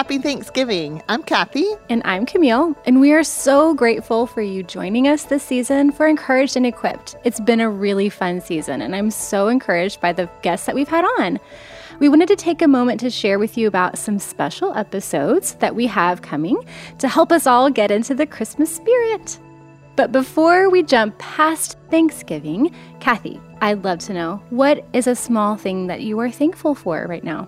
Happy Thanksgiving. I'm Kathy. And I'm Camille. And we are so grateful for you joining us this season for Encouraged and Equipped. It's been a really fun season, and I'm so encouraged by the guests that we've had on. We wanted to take a moment to share with you about some special episodes that we have coming to help us all get into the Christmas spirit. But before we jump past Thanksgiving, Kathy, I'd love to know what is a small thing that you are thankful for right now?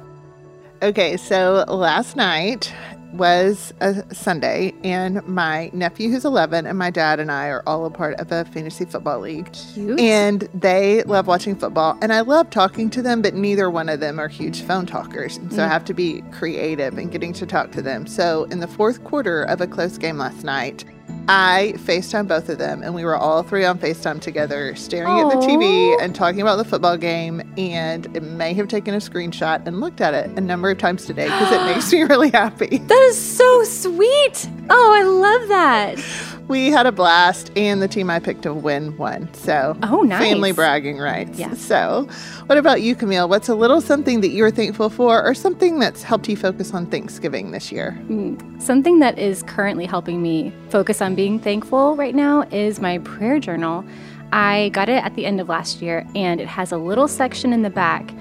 Okay, so last night was a Sunday, and my nephew, who's 11, and my dad and I are all a part of a fantasy football league. Cute. And they love watching football, and I love talking to them, but neither one of them are huge phone talkers. And so mm. I have to be creative in getting to talk to them. So in the fourth quarter of a close game last night, I FaceTime both of them, and we were all three on FaceTime together, staring Aww. at the TV and talking about the football game. And it may have taken a screenshot and looked at it a number of times today because it makes me really happy. That is so sweet. Oh, I love that. We had a blast, and the team I picked to win won. So, oh, nice. Family bragging rights. Yeah. So, what about you, Camille? What's a little something that you're thankful for, or something that's helped you focus on Thanksgiving this year? Mm, something that is currently helping me focus on being thankful right now is my prayer journal. I got it at the end of last year, and it has a little section in the back.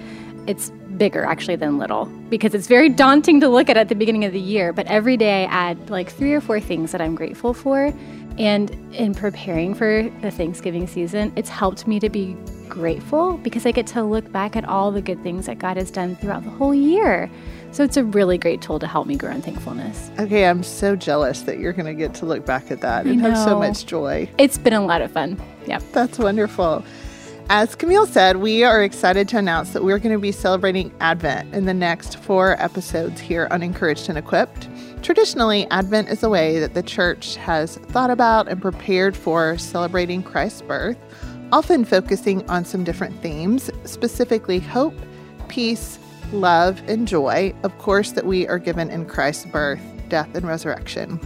It's bigger actually than little because it's very daunting to look at at the beginning of the year. But every day I add like three or four things that I'm grateful for. And in preparing for the Thanksgiving season, it's helped me to be grateful because I get to look back at all the good things that God has done throughout the whole year. So it's a really great tool to help me grow in thankfulness. Okay, I'm so jealous that you're going to get to look back at that and have so much joy. It's been a lot of fun. Yeah. That's wonderful. As Camille said, we are excited to announce that we're going to be celebrating Advent in the next four episodes here on Encouraged and Equipped. Traditionally, Advent is a way that the church has thought about and prepared for celebrating Christ's birth, often focusing on some different themes, specifically hope, peace, love, and joy, of course, that we are given in Christ's birth, death, and resurrection.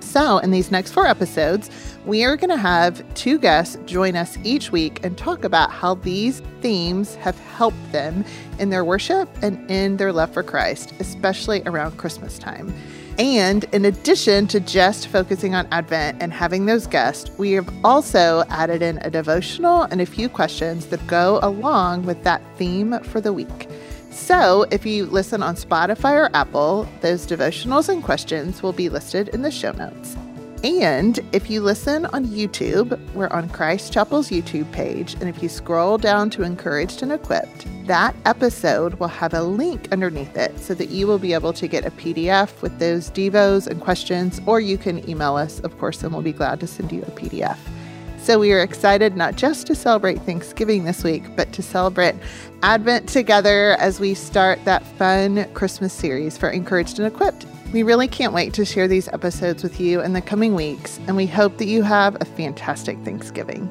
So, in these next four episodes, we are going to have two guests join us each week and talk about how these themes have helped them in their worship and in their love for Christ, especially around Christmas time. And in addition to just focusing on Advent and having those guests, we have also added in a devotional and a few questions that go along with that theme for the week. So, if you listen on Spotify or Apple, those devotionals and questions will be listed in the show notes. And if you listen on YouTube, we're on Christ Chapel's YouTube page. And if you scroll down to Encouraged and Equipped, that episode will have a link underneath it so that you will be able to get a PDF with those Devos and questions, or you can email us, of course, and we'll be glad to send you a PDF. So we are excited not just to celebrate Thanksgiving this week, but to celebrate Advent together as we start that fun Christmas series for Encouraged and Equipped. We really can't wait to share these episodes with you in the coming weeks, and we hope that you have a fantastic Thanksgiving.